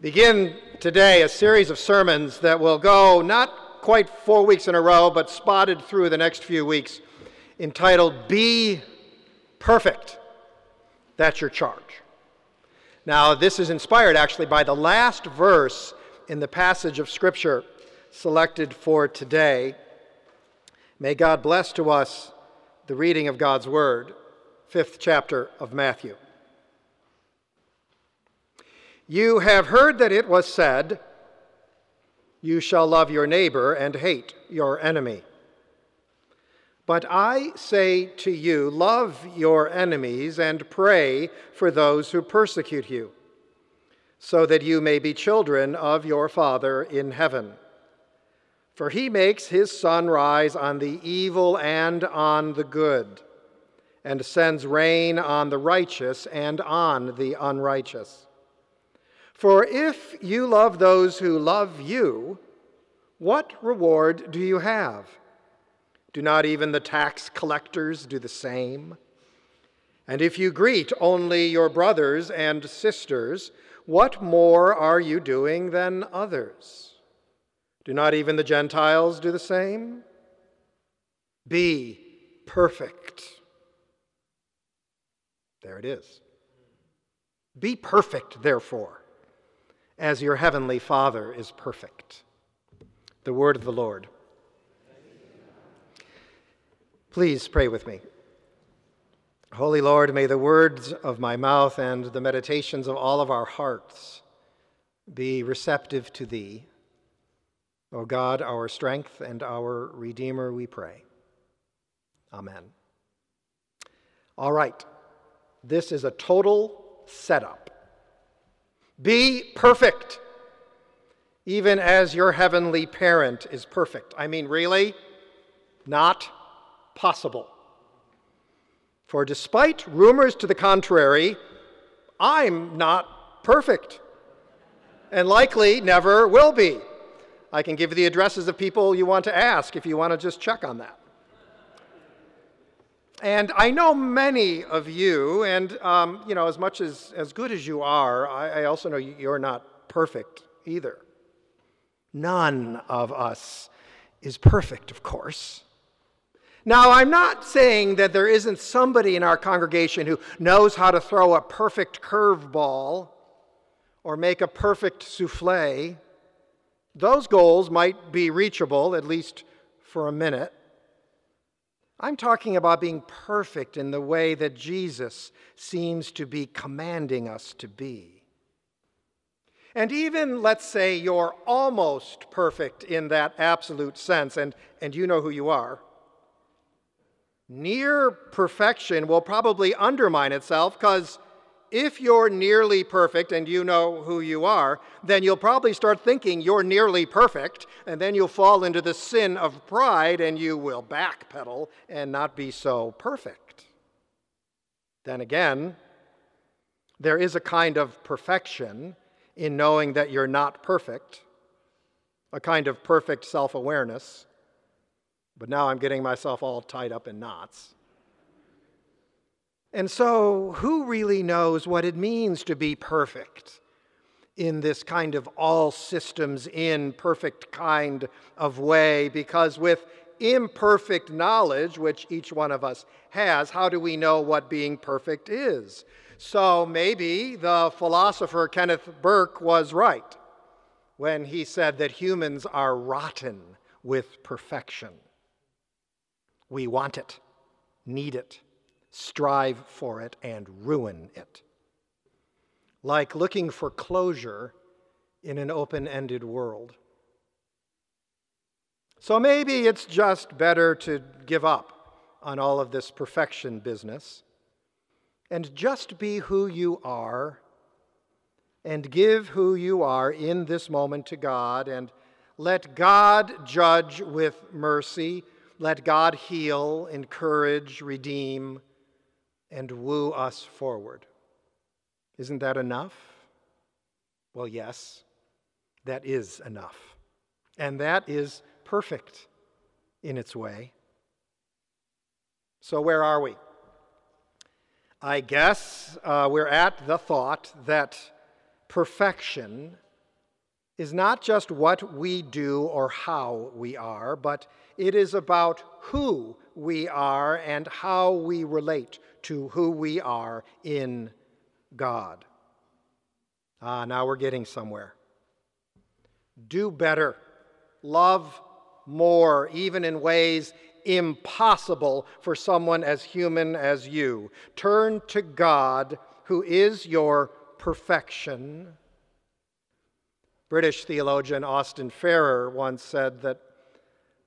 begin today a series of sermons that will go not quite four weeks in a row, but spotted through the next few weeks, entitled Be Perfect. That's your charge. Now, this is inspired actually by the last verse in the passage of Scripture selected for today. May God bless to us the reading of God's Word, fifth chapter of Matthew. You have heard that it was said, You shall love your neighbor and hate your enemy. But I say to you, love your enemies and pray for those who persecute you, so that you may be children of your Father in heaven. For he makes his sun rise on the evil and on the good, and sends rain on the righteous and on the unrighteous. For if you love those who love you, what reward do you have? Do not even the tax collectors do the same? And if you greet only your brothers and sisters, what more are you doing than others? Do not even the Gentiles do the same? Be perfect. There it is. Be perfect, therefore as your heavenly Father is perfect. The word of the Lord. Please pray with me. Holy Lord, may the words of my mouth and the meditations of all of our hearts be receptive to Thee. O God, our strength and our Redeemer, we pray. Amen. All right, this is a total setup. Be perfect, even as your heavenly parent is perfect. I mean, really? Not possible. For despite rumors to the contrary, I'm not perfect, and likely never will be. I can give you the addresses of people you want to ask if you want to just check on that. And I know many of you, and um, you know, as much as as good as you are, I, I also know you're not perfect either. None of us is perfect, of course. Now, I'm not saying that there isn't somebody in our congregation who knows how to throw a perfect curveball or make a perfect souffle. Those goals might be reachable, at least for a minute. I'm talking about being perfect in the way that Jesus seems to be commanding us to be. And even, let's say, you're almost perfect in that absolute sense, and, and you know who you are. Near perfection will probably undermine itself because if you're nearly perfect and you know who you are, then you'll probably start thinking you're nearly perfect, and then you'll fall into the sin of pride and you will backpedal and not be so perfect. Then again, there is a kind of perfection in knowing that you're not perfect, a kind of perfect self awareness. But now I'm getting myself all tied up in knots. And so, who really knows what it means to be perfect in this kind of all systems in perfect kind of way? Because with imperfect knowledge, which each one of us has, how do we know what being perfect is? So maybe the philosopher Kenneth Burke was right when he said that humans are rotten with perfection. We want it, need it strive for it, and ruin it. Like looking for closure in an open ended world. So maybe it's just better to give up on all of this perfection business and just be who you are and give who you are in this moment to God and let God judge with mercy. Let God heal, encourage, redeem, and woo us forward. Isn't that enough? Well, yes, that is enough. And that is perfect in its way. So, where are we? I guess uh, we're at the thought that perfection is not just what we do or how we are, but it is about who we are and how we relate to who we are in God. Ah, now we're getting somewhere. Do better, love more, even in ways impossible for someone as human as you. Turn to God, who is your perfection. British theologian Austin Farrer once said that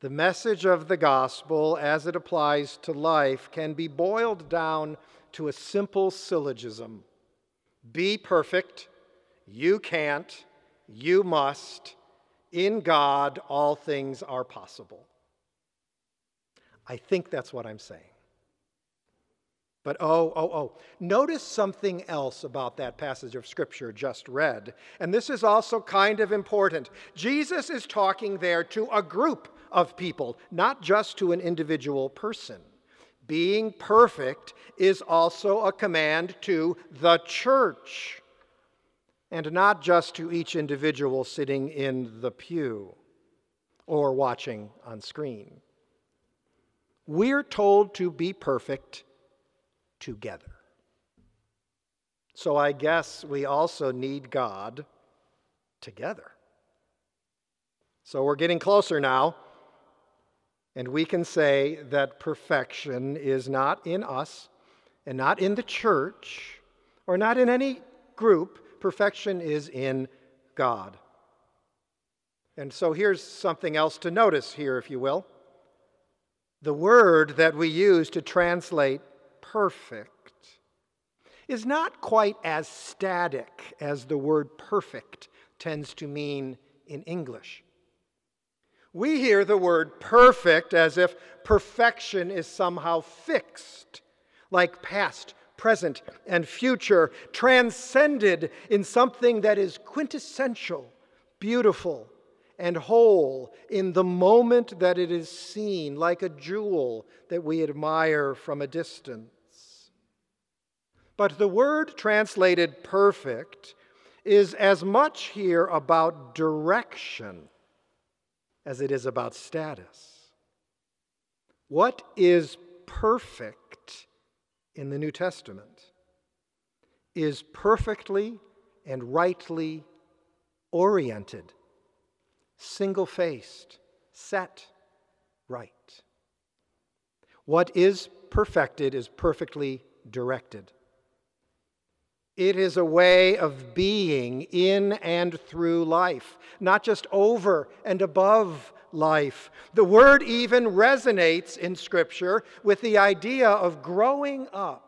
the message of the gospel, as it applies to life, can be boiled down to a simple syllogism Be perfect, you can't, you must. In God, all things are possible. I think that's what I'm saying. But oh, oh, oh, notice something else about that passage of Scripture just read. And this is also kind of important. Jesus is talking there to a group of people, not just to an individual person. Being perfect is also a command to the church, and not just to each individual sitting in the pew or watching on screen. We're told to be perfect together. So I guess we also need God together. So we're getting closer now, and we can say that perfection is not in us and not in the church or not in any group. Perfection is in God. And so here's something else to notice here, if you will. The word that we use to translate perfect is not quite as static as the word perfect tends to mean in English. We hear the word perfect as if perfection is somehow fixed, like past, present, and future, transcended in something that is quintessential, beautiful, and whole in the moment that it is seen, like a jewel that we admire from a distance. But the word translated perfect is as much here about direction as it is about status. What is perfect in the New Testament is perfectly and rightly oriented, single faced, set right. What is perfected is perfectly directed. It is a way of being in and through life, not just over and above life. The word even resonates in Scripture with the idea of growing up.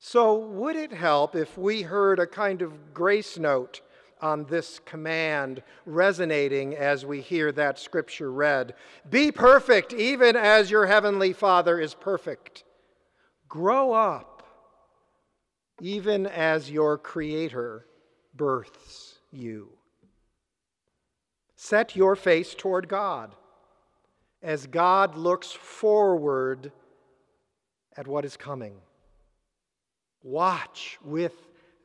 So, would it help if we heard a kind of grace note on this command resonating as we hear that Scripture read? Be perfect, even as your heavenly Father is perfect. Grow up even as your Creator births you. Set your face toward God as God looks forward at what is coming. Watch with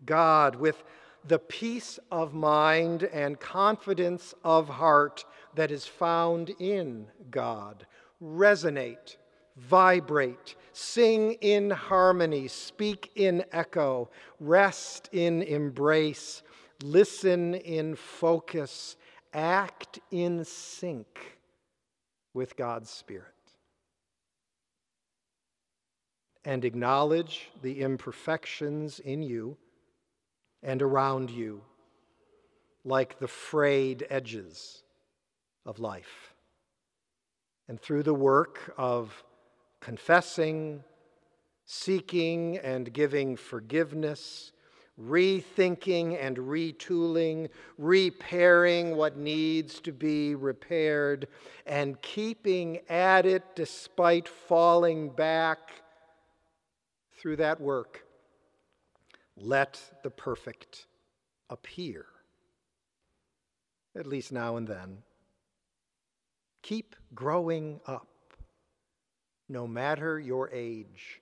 God, with the peace of mind and confidence of heart that is found in God. Resonate vibrate, sing in harmony, speak in echo, rest in embrace, listen in focus, act in sync with God's Spirit. And acknowledge the imperfections in you and around you, like the frayed edges of life. And through the work of confessing, seeking and giving forgiveness, rethinking and retooling, repairing what needs to be repaired, and keeping at it despite falling back through that work. Let the perfect appear, at least now and then. Keep growing up no matter your age.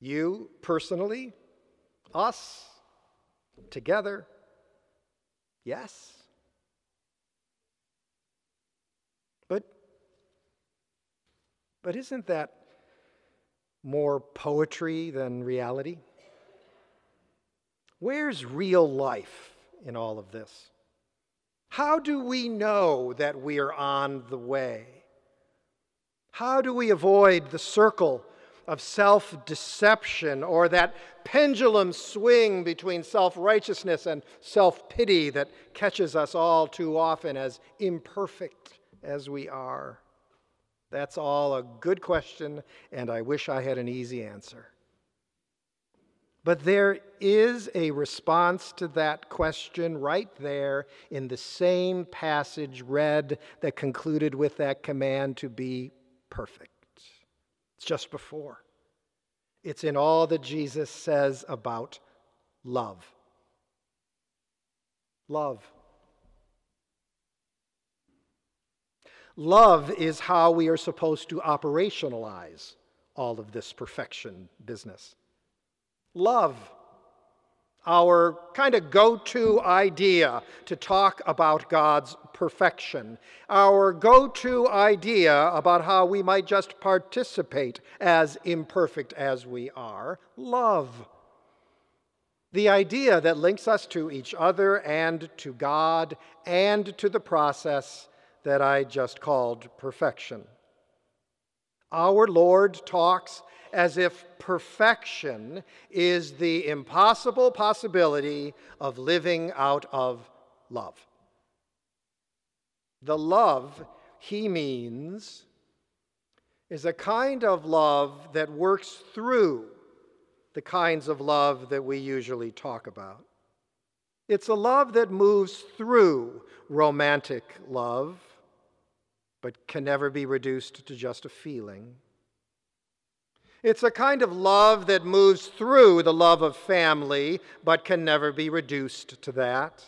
You personally, us, together? Yes. But, but isn't that more poetry than reality? Where's real life in all of this? How do we know that we are on the way? How do we avoid the circle of self deception or that pendulum swing between self righteousness and self pity that catches us all too often as imperfect as we are? That's all a good question, and I wish I had an easy answer. But there is a response to that question right there in the same passage read that concluded with that command to be perfect. It's just before. It's in all that Jesus says about love. Love. Love is how we are supposed to operationalize all of this perfection business. Love our kind of go to idea to talk about God's perfection, our go to idea about how we might just participate as imperfect as we are, love. The idea that links us to each other and to God and to the process that I just called perfection. Our Lord talks as if perfection is the impossible possibility of living out of love. The love he means is a kind of love that works through the kinds of love that we usually talk about. It's a love that moves through romantic love, but can never be reduced to just a feeling. It's a kind of love that moves through the love of family, but can never be reduced to that.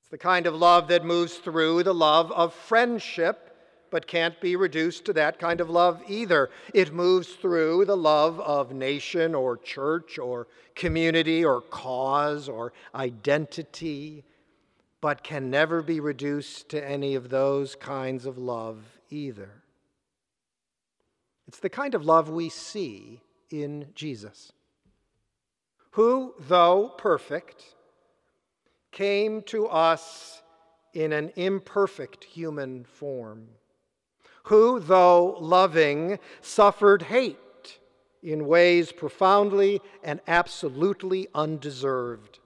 It's the kind of love that moves through the love of friendship, but can't be reduced to that kind of love either. It moves through the love of nation or church or community or cause or identity, but can never be reduced to any of those kinds of love either. It's the kind of love we see in Jesus, who, though perfect, came to us in an imperfect human form, who, though loving, suffered hate in ways profoundly and absolutely undeserved,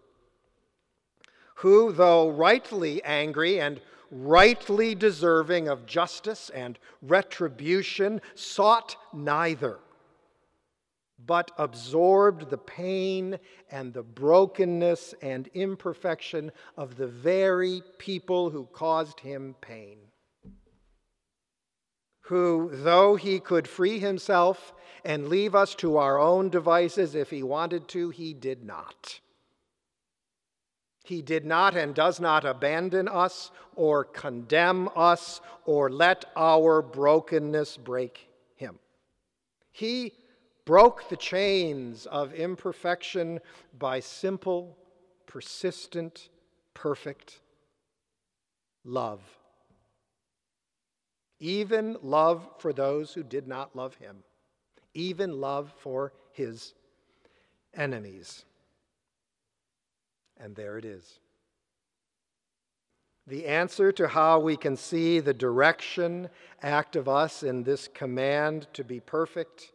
who, though rightly angry and rightly deserving of justice and retribution, sought neither, but absorbed the pain and the brokenness and imperfection of the very people who caused him pain. Who, though he could free himself and leave us to our own devices if he wanted to, he did not. He did not and does not abandon us or condemn us or let our brokenness break him. He broke the chains of imperfection by simple, persistent, perfect love. Even love for those who did not love him, even love for his enemies. And there it is. The answer to how we can see the direction act of us in this command to be perfect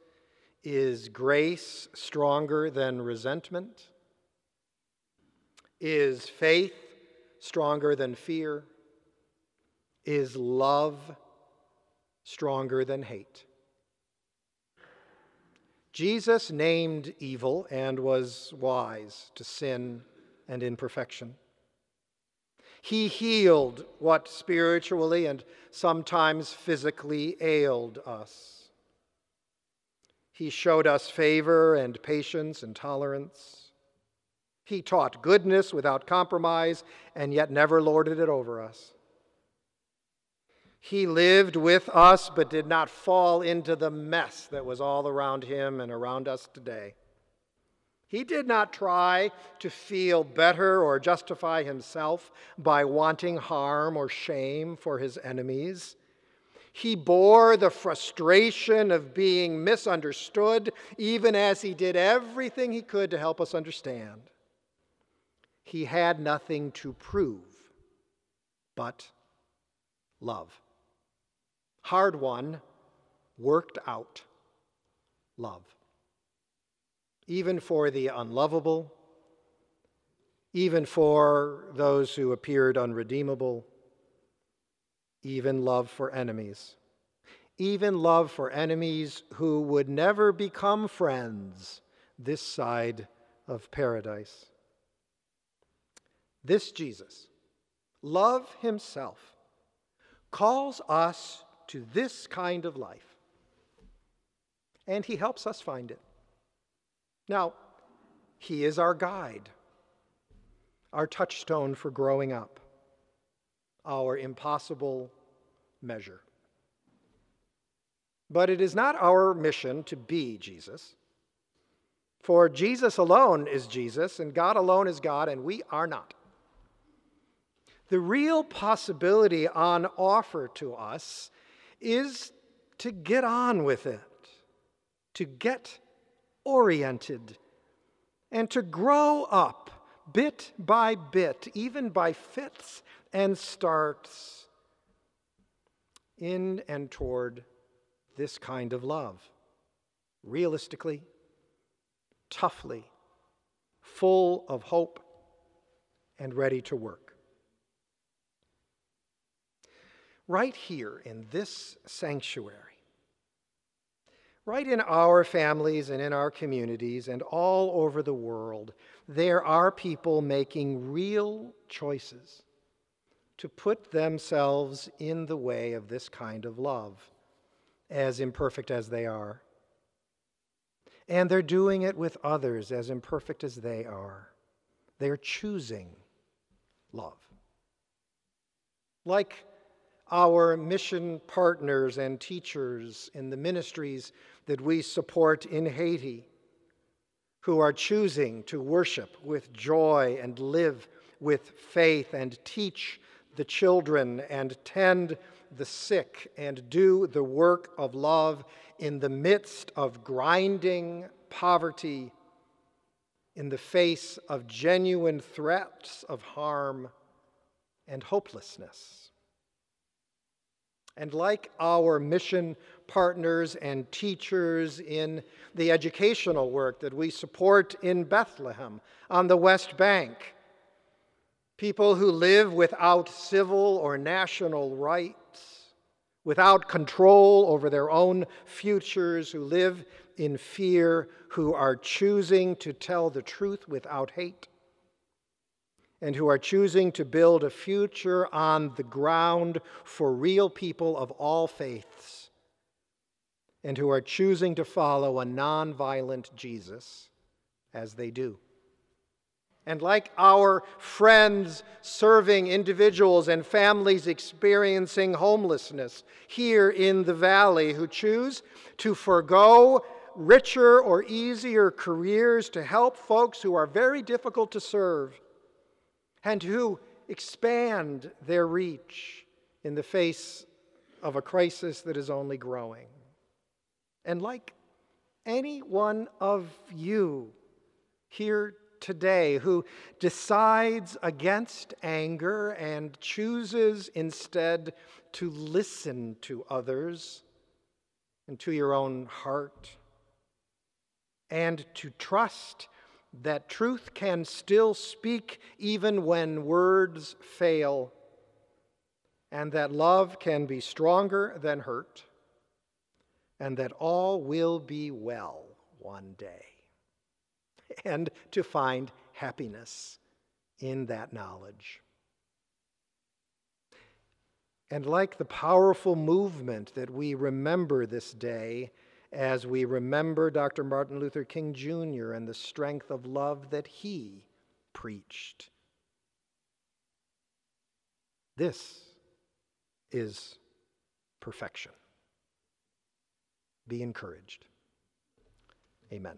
is grace stronger than resentment? Is faith stronger than fear? Is love stronger than hate? Jesus named evil and was wise to sin and imperfection. He healed what spiritually and sometimes physically ailed us. He showed us favor and patience and tolerance. He taught goodness without compromise and yet never lorded it over us. He lived with us but did not fall into the mess that was all around him and around us today. He did not try to feel better or justify himself by wanting harm or shame for his enemies. He bore the frustration of being misunderstood, even as he did everything he could to help us understand. He had nothing to prove but love. Hard won, worked out love even for the unlovable, even for those who appeared unredeemable, even love for enemies, even love for enemies who would never become friends this side of paradise. This Jesus, love himself, calls us to this kind of life, and he helps us find it. Now, He is our guide, our touchstone for growing up, our impossible measure. But it is not our mission to be Jesus. For Jesus alone is Jesus, and God alone is God, and we are not. The real possibility on offer to us is to get on with it, to get oriented and to grow up bit by bit, even by fits and starts, in and toward this kind of love. Realistically, toughly, full of hope, and ready to work. Right here in this sanctuary, Right in our families and in our communities and all over the world, there are people making real choices to put themselves in the way of this kind of love, as imperfect as they are. And they're doing it with others as imperfect as they are. They're choosing love. Like our mission partners and teachers in the ministries that we support in Haiti, who are choosing to worship with joy and live with faith and teach the children and tend the sick and do the work of love in the midst of grinding poverty, in the face of genuine threats of harm and hopelessness. And like our mission partners and teachers in the educational work that we support in Bethlehem on the West Bank, people who live without civil or national rights, without control over their own futures, who live in fear, who are choosing to tell the truth without hate and who are choosing to build a future on the ground for real people of all faiths, and who are choosing to follow a nonviolent Jesus as they do. And like our friends serving individuals and families experiencing homelessness here in the valley who choose to forego richer or easier careers to help folks who are very difficult to serve and who expand their reach in the face of a crisis that is only growing. And like any one of you here today who decides against anger and chooses instead to listen to others and to your own heart and to trust that truth can still speak even when words fail, and that love can be stronger than hurt, and that all will be well one day, and to find happiness in that knowledge. And like the powerful movement that we remember this day, as we remember Dr. Martin Luther King Jr. and the strength of love that he preached. This is perfection. Be encouraged. Amen.